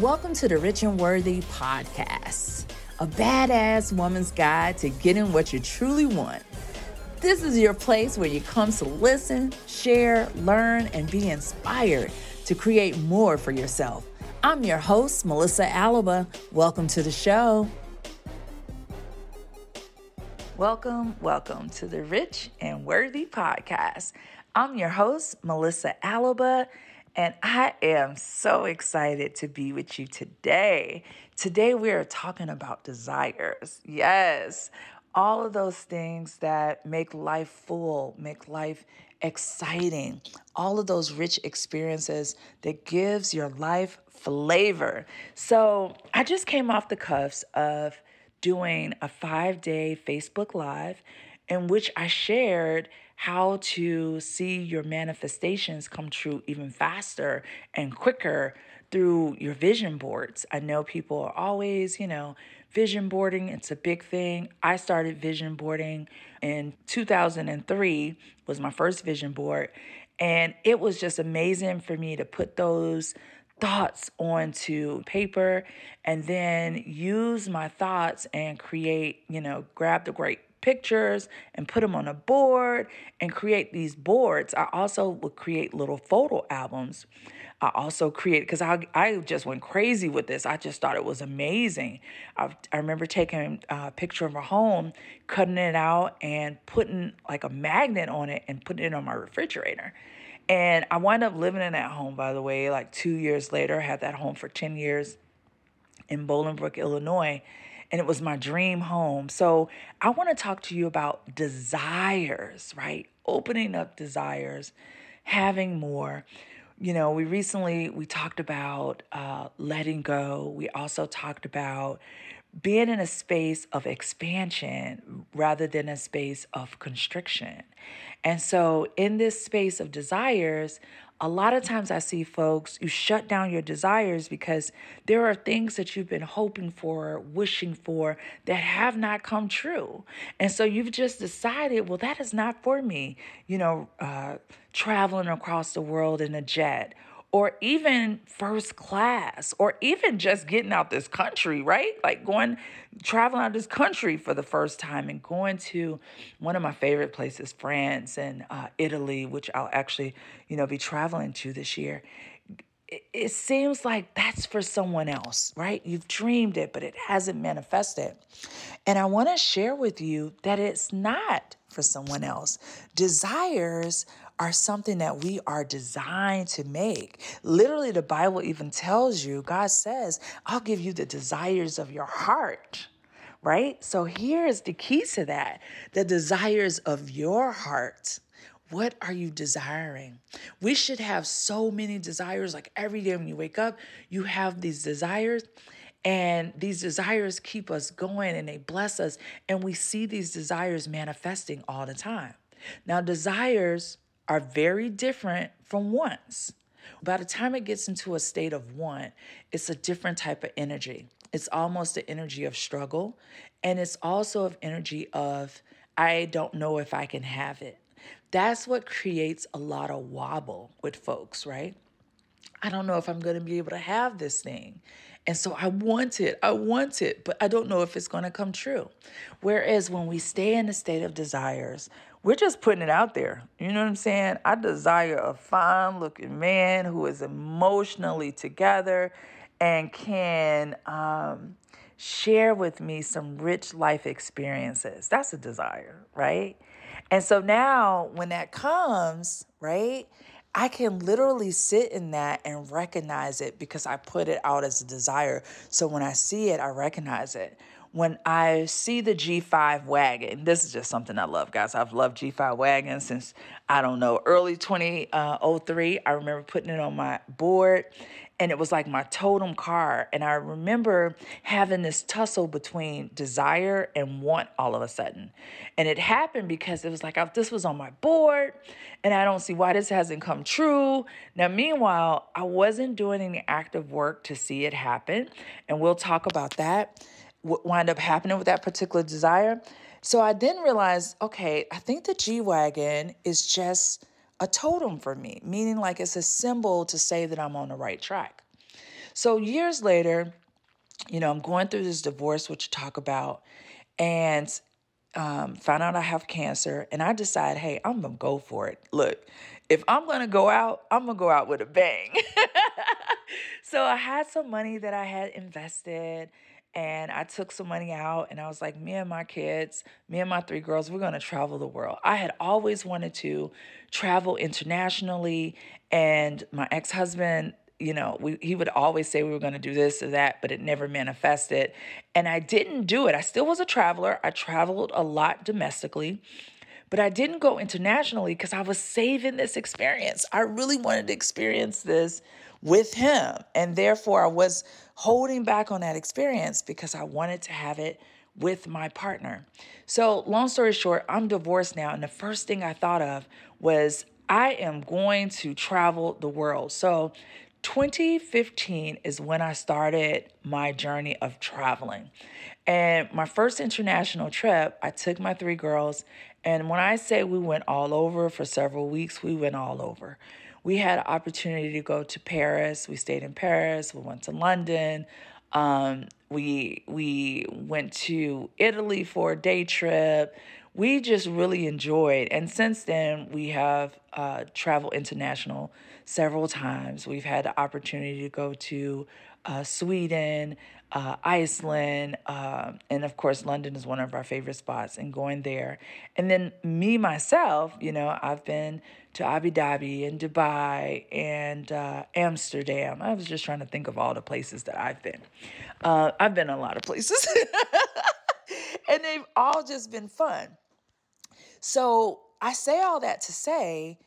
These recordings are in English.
Welcome to the Rich and Worthy podcast, a badass woman's guide to getting what you truly want. This is your place where you come to listen, share, learn, and be inspired to create more for yourself. I'm your host, Melisa Alaba. Welcome to the show. Welcome, welcome to the Rich and Worthy podcast. I'm your host, Melisa Alaba and I am so excited to be with you today. Today, we are talking about desires. Yes, all of those things that make life full, make life exciting, all of those rich experiences that gives your life flavor. So, I just came off the cuffs of doing a 5-day Facebook live in which I shared how to see your manifestations come true even faster and quicker through your vision boards. I know people are always, you know, vision boarding, it's a big thing. I started vision boarding in 2003 was my first vision board, and it was just amazing for me to put those thoughts onto paper and then use my thoughts and create, you know, grab the great pictures and put them on a board and create these boards. I also would create little photo albums. I also created because I, I just went crazy with this. I just thought it was amazing. I, I remember taking uh, a picture of a home, cutting it out, and putting like a magnet on it and putting it on my refrigerator. And I wound up living in that home, by the way, like two years later. I had that home for 10 years in Bolingbrook, Illinois and it was my dream home. So I want to talk to you about desires, right? Opening up desires, having more. You know, we recently we talked about uh, letting go. We also talked about being in a space of expansion rather than a space of constriction. And so, in this space of desires, a lot of times I see folks, you shut down your desires because there are things that you've been hoping for, wishing for that have not come true. And so you've just decided, well, that is not for me, you know, uh, traveling across the world in a jet or even first class, or even just getting out this country, right? Like going, traveling out this country for the first time and going to one of my favorite places, France and uh, Italy, which I'll actually, you know, be traveling to this year. It, it seems like that's for someone else, right? You've dreamed it, but it hasn't manifested. And I want to share with you that it's not for someone else. Desires are something that we are designed to make. Literally, the Bible even tells you, God says, I'll give you the desires of your heart, right? So here's the key to that the desires of your heart. What are you desiring? We should have so many desires. Like every day when you wake up, you have these desires. And these desires keep us going and they bless us. And we see these desires manifesting all the time. Now, desires are very different from wants. By the time it gets into a state of want, it's a different type of energy. It's almost the energy of struggle, and it's also of energy of I don't know if I can have it. That's what creates a lot of wobble with folks, right? I don't know if I'm going to be able to have this thing. And so I want it, I want it, but I don't know if it's going to come true. Whereas when we stay in a state of desires, we're just putting it out there. You know what I'm saying? I desire a fine looking man who is emotionally together and can um, share with me some rich life experiences. That's a desire, right? And so now when that comes, right? I can literally sit in that and recognize it because I put it out as a desire. So when I see it, I recognize it. When I see the G5 wagon, this is just something I love, guys. I've loved G5 wagon since, I don't know, early 2003. Uh, I remember putting it on my board and it was like my totem car. And I remember having this tussle between desire and want all of a sudden. And it happened because it was like this was on my board, and I don't see why this hasn't come true. Now, meanwhile, I wasn't doing any active work to see it happen, and we'll talk about that. What wound up happening with that particular desire. So I then realized, okay, I think the G Wagon is just a totem for me, meaning like it's a symbol to say that I'm on the right track. So years later, you know, I'm going through this divorce, which you talk about, and um, found out I have cancer, and I decide, hey, I'm gonna go for it. Look, if I'm gonna go out, I'm gonna go out with a bang. so I had some money that I had invested and I took some money out and I was like, me and my kids, me and my three girls, we're going to travel the world. I had always wanted to travel internationally, and my ex husband, you know, we, he would always say we were going to do this or that, but it never manifested. And I didn't do it. I still was a traveler. I traveled a lot domestically, but I didn't go internationally because I was saving this experience. I really wanted to experience this with him. And therefore, I was holding back on that experience because I wanted to have it with my partner. So, long story short, I'm divorced now. And the first thing I thought of was I am going to travel the world. So, 2015 is when I started my journey of traveling. And my first international trip, I took my three girls. And when I say we went all over for several weeks, we went all over we had opportunity to go to Paris. We stayed in Paris. We went to London. Um, we we went to Italy for a day trip. We just really enjoyed, and since then we have uh, traveled international several times. We've had the opportunity to go to uh, Sweden, uh, Iceland, uh, and of course, London is one of our favorite spots, and going there. And then, me, myself, you know, I've been to Abu Dhabi and Dubai and uh, Amsterdam. I was just trying to think of all the places that I've been. Uh, I've been a lot of places, and they've all just been fun. So, I say all that to say,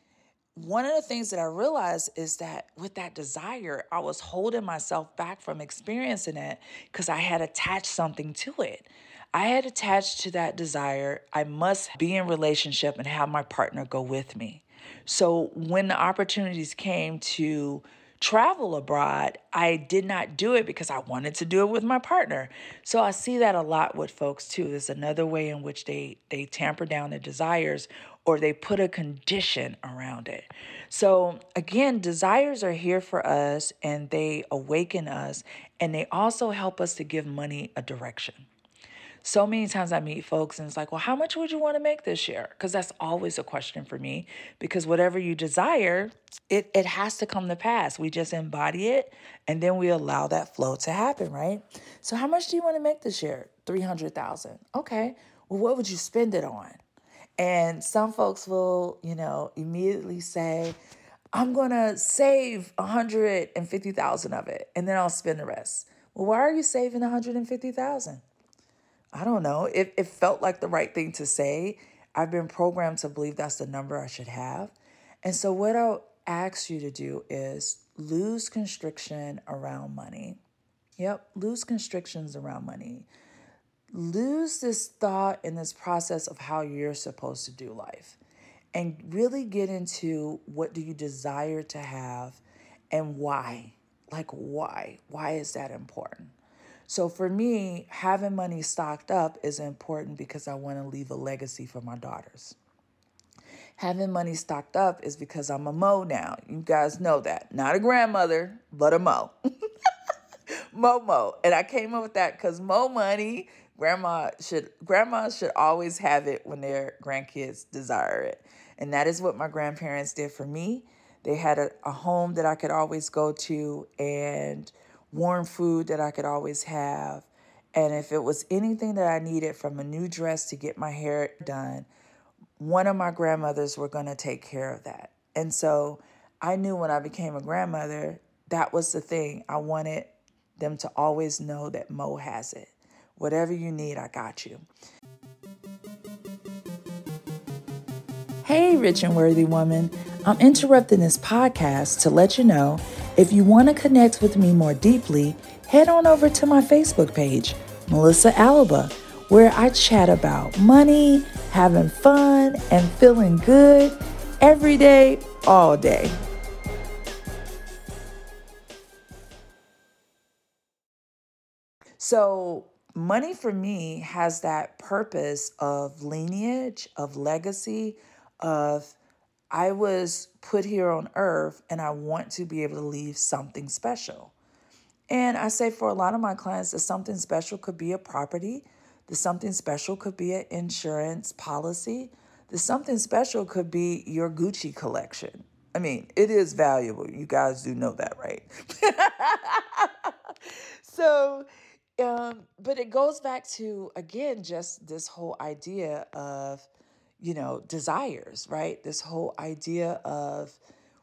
one of the things that I realized is that with that desire, I was holding myself back from experiencing it because I had attached something to it. I had attached to that desire, I must be in relationship and have my partner go with me. So when the opportunities came to travel abroad, I did not do it because I wanted to do it with my partner. So I see that a lot with folks too. There's another way in which they they tamper down their desires or they put a condition around it. So again, desires are here for us and they awaken us and they also help us to give money a direction so many times I meet folks and it's like, well, how much would you want to make this year? Because that's always a question for me. Because whatever you desire, it, it has to come to pass. We just embody it and then we allow that flow to happen, right? So how much do you want to make this year? 300,000. Okay. Well, what would you spend it on? And some folks will, you know, immediately say, I'm going to save 150,000 of it and then I'll spend the rest. Well, why are you saving 150,000? I don't know. It, it felt like the right thing to say. I've been programmed to believe that's the number I should have. And so, what I'll ask you to do is lose constriction around money. Yep, lose constrictions around money. Lose this thought and this process of how you're supposed to do life and really get into what do you desire to have and why. Like, why? Why is that important? So for me, having money stocked up is important because I want to leave a legacy for my daughters. Having money stocked up is because I'm a Mo now. You guys know that. Not a grandmother, but a Mo. Momo. And I came up with that because Mo money, grandma should grandma should always have it when their grandkids desire it. And that is what my grandparents did for me. They had a, a home that I could always go to and warm food that I could always have. And if it was anything that I needed from a new dress to get my hair done, one of my grandmothers were going to take care of that. And so I knew when I became a grandmother, that was the thing. I wanted them to always know that Mo has it. Whatever you need, I got you. Hey, rich and worthy woman. I'm interrupting this podcast to let you know if you want to connect with me more deeply, head on over to my Facebook page, Melisa Alaba, where I chat about money, having fun, and feeling good every day, all day. So, money for me has that purpose of lineage, of legacy, of I was put here on earth and I want to be able to leave something special. And I say for a lot of my clients, that something special could be a property, the something special could be an insurance policy, the something special could be your Gucci collection. I mean, it is valuable. You guys do know that, right? so, um, but it goes back to, again, just this whole idea of, you know, desires, right? This whole idea of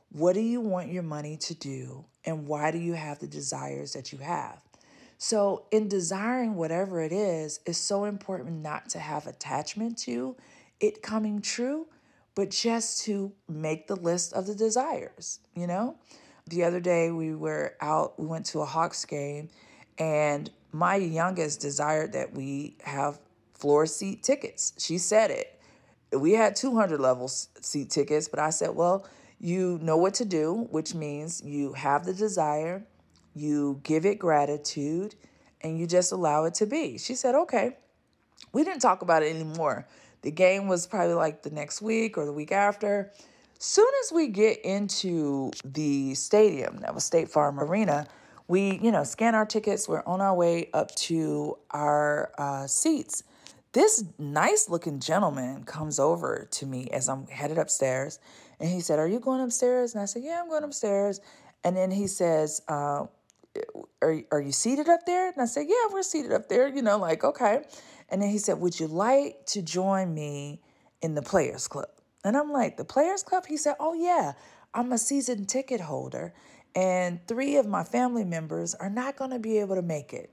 what do you want your money to do and why do you have the desires that you have? So, in desiring whatever it is, it's so important not to have attachment to it coming true, but just to make the list of the desires, you know? The other day we were out, we went to a Hawks game, and my youngest desired that we have floor seat tickets. She said it. We had 200 level seat tickets, but I said, well, you know what to do, which means you have the desire, you give it gratitude, and you just allow it to be. She said, okay. We didn't talk about it anymore. The game was probably like the next week or the week after. Soon as we get into the stadium, that was State Farm Arena, we, you know, scan our tickets. We're on our way up to our uh, seats. This nice looking gentleman comes over to me as I'm headed upstairs and he said, Are you going upstairs? And I said, Yeah, I'm going upstairs. And then he says, uh, are, are you seated up there? And I said, Yeah, we're seated up there, you know, like, okay. And then he said, Would you like to join me in the Players Club? And I'm like, The Players Club? He said, Oh, yeah, I'm a season ticket holder, and three of my family members are not going to be able to make it.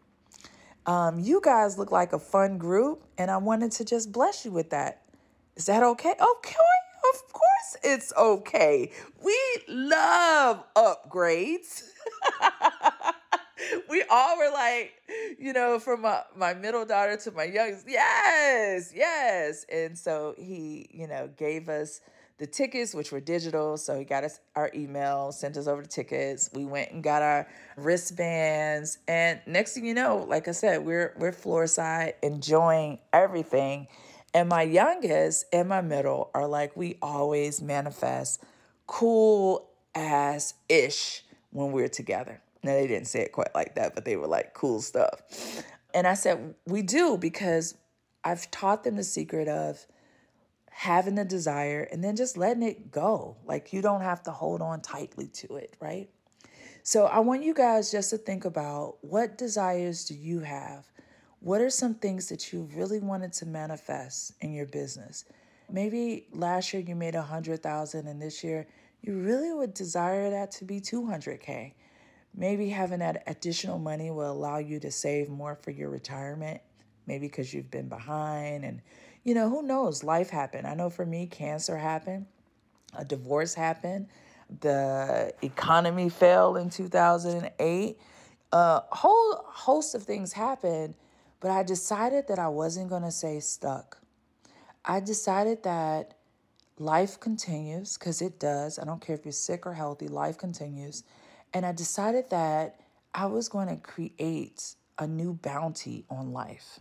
Um, you guys look like a fun group, and I wanted to just bless you with that. Is that okay? Okay, of course it's okay. We love upgrades. we all were like, you know, from my, my middle daughter to my youngest, yes, yes. And so he, you know, gave us the tickets, which were digital. So he got us our email, sent us over the tickets. We went and got our wristbands. And next thing you know, like I said, we're we're floor side enjoying everything. And my youngest and my middle are like, we always manifest cool ass ish when we're together. Now, they didn't say it quite like that, but they were like cool stuff. And I said, we do because I've taught them the secret of having a desire and then just letting it go. Like you don't have to hold on tightly to it, right? So I want you guys just to think about what desires do you have? What are some things that you really wanted to manifest in your business? Maybe last year you made a hundred thousand and this year you really would desire that to be 200K. Maybe having that additional money will allow you to save more for your retirement, maybe because you've been behind. And, you know, who knows? Life happened. I know for me, cancer happened, a divorce happened, the economy fell in 2008. A uh, whole host of things happened but I decided that I wasn't going to say stuck. I decided that life continues because it does. I don't care if you're sick or healthy, life continues. And I decided that I was going to create a new bounty on life.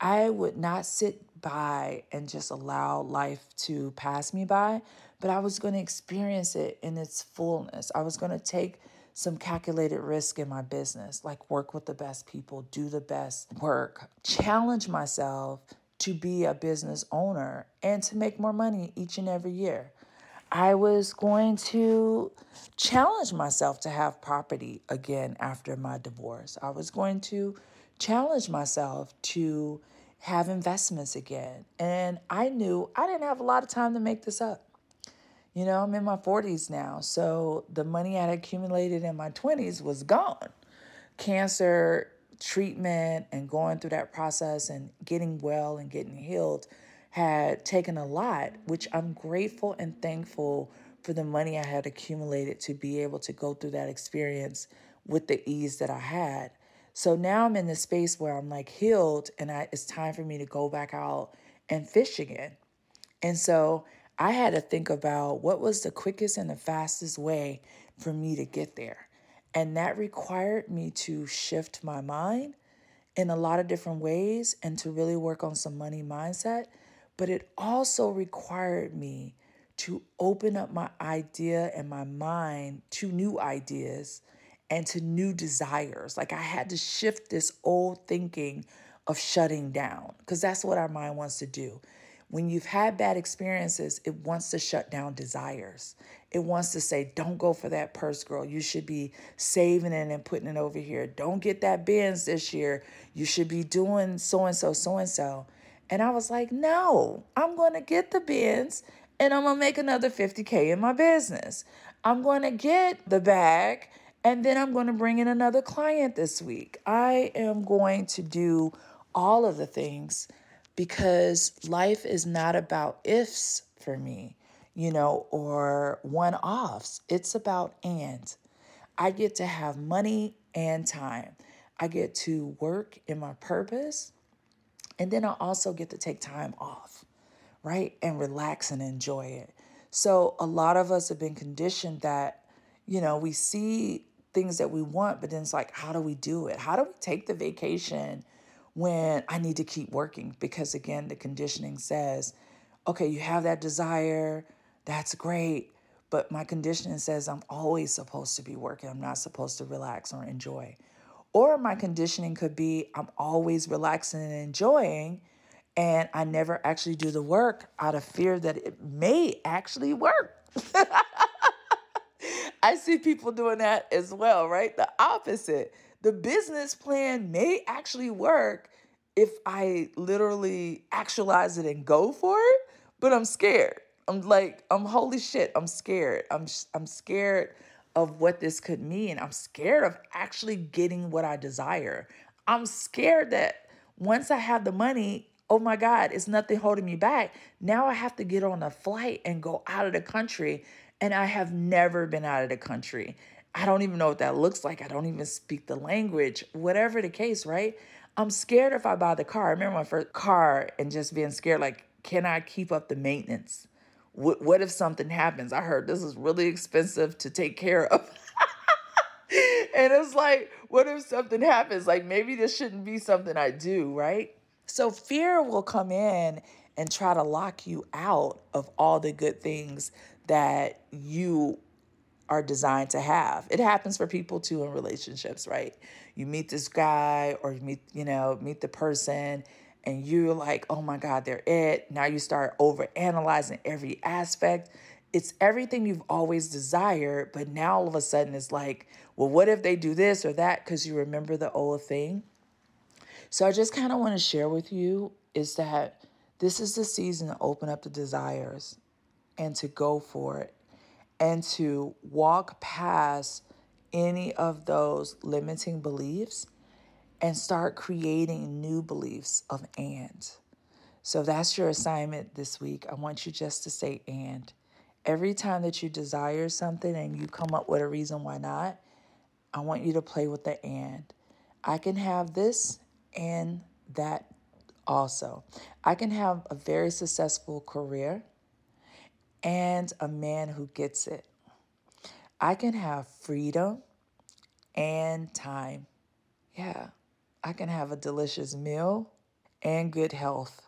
I would not sit by and just allow life to pass me by, but I was going to experience it in its fullness. I was going to take some calculated risk in my business, like work with the best people, do the best work, challenge myself to be a business owner and to make more money each and every year. I was going to challenge myself to have property again after my divorce. I was going to challenge myself to have investments again. And I knew I didn't have a lot of time to make this up. You know, I'm in my 40s now. So the money I'd accumulated in my 20s was gone. Cancer treatment and going through that process and getting well and getting healed had taken a lot, which I'm grateful and thankful for the money I had accumulated to be able to go through that experience with the ease that I had. So now I'm in the space where I'm like healed and I, it's time for me to go back out and fish again. And so I had to think about what was the quickest and the fastest way for me to get there. And that required me to shift my mind in a lot of different ways and to really work on some money mindset. But it also required me to open up my idea and my mind to new ideas and to new desires. Like I had to mm. shift this old thinking of shutting down because that's what our mind wants to do. When you've had bad experiences, it wants to shut down desires. It wants to say, don't go for that purse, girl. You should be saving it and putting it over here. Don't get that Benz this year. You should be doing so and so, so and so. And I was like, no, I'm going to get the Benz and I'm going to make another 50K in my business. I'm going to get the bag and then I'm going to bring in another client this week. I am going to do all of the things because life is not about ifs for me, you know, or one offs. It's about and. I get to have money and time. I get to work in my purpose. And then I also get to take time off, right? And relax and enjoy it. So a lot of us have been conditioned that, you know, we see things that we want, but then it's like, how do we do it? How do we take the vacation? when I need to keep working because, again, the conditioning says, okay, you have that desire, that's great, but my conditioning says I'm always supposed to be working, I'm not supposed to relax or enjoy. Or my conditioning could be I'm always relaxing and enjoying, and I never actually do the work out of fear that it may actually work. I see people doing that as well, right? The opposite the business plan may actually work if I literally actualize it and go for it, but I'm scared. I'm like, I'm holy shit, I'm scared. I'm I'm scared of what this could mean. I'm scared of actually getting what I desire. I'm scared that once I have the money, oh my God, it's nothing holding me back. Now I have to get on a flight and go out of the country. And I have never been out of the country. I don't even know what that looks like. I don't even speak the language, whatever the case, right? I'm scared if I buy the car. I remember my first car and just being scared like, can I keep up the maintenance? What, what if something happens? I heard this is really expensive to take care of. and it's like, what if something happens? Like, maybe this shouldn't be something I do, right? So, fear will come in and try to lock you out of all the good things that you are designed to have. It happens for people too in relationships, right? You meet this guy or you meet, you know, meet the person and you're like, "Oh my god, they're it." Now you start over analyzing every aspect. It's everything you've always desired, but now all of a sudden it's like, "Well, what if they do this or that cuz you remember the old thing?" So I just kind of want to share with you is that this is the season to open up the desires and to go for it and to walk past any of those limiting beliefs and start creating new beliefs of and. So that's your assignment this week. I want you just to say and. Every time that you desire something and you come up with a reason why not, I want you to play with the and. I can have this and that also. I can have a very successful career and a man who gets it. I can have freedom and time. Yeah, I can have a delicious meal and good health.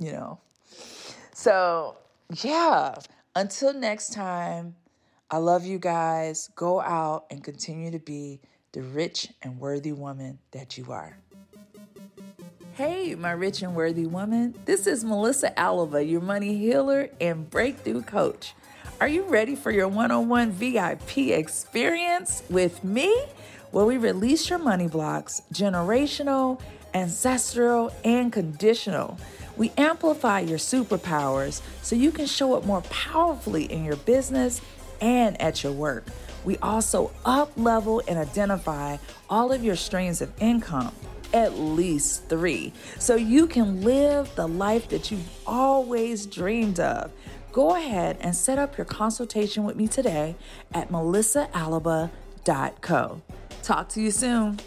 You know. So, yeah, until next time, I love you guys. Go out and continue to be the rich and worthy woman that you are. Hey, my rich and worthy woman. This is Melisa Alaba, your money healer and breakthrough coach. Are you ready for your one on one VIP experience with me? Where we release your money blocks, generational, ancestral, and conditional. We amplify your superpowers so you can show up more powerfully in your business and at your work. We also up level and identify all of your streams of income at least three so you can live the life that you've always dreamed of. Go ahead and set up your consultation with me today at melisaalaba.co. Talk to you soon.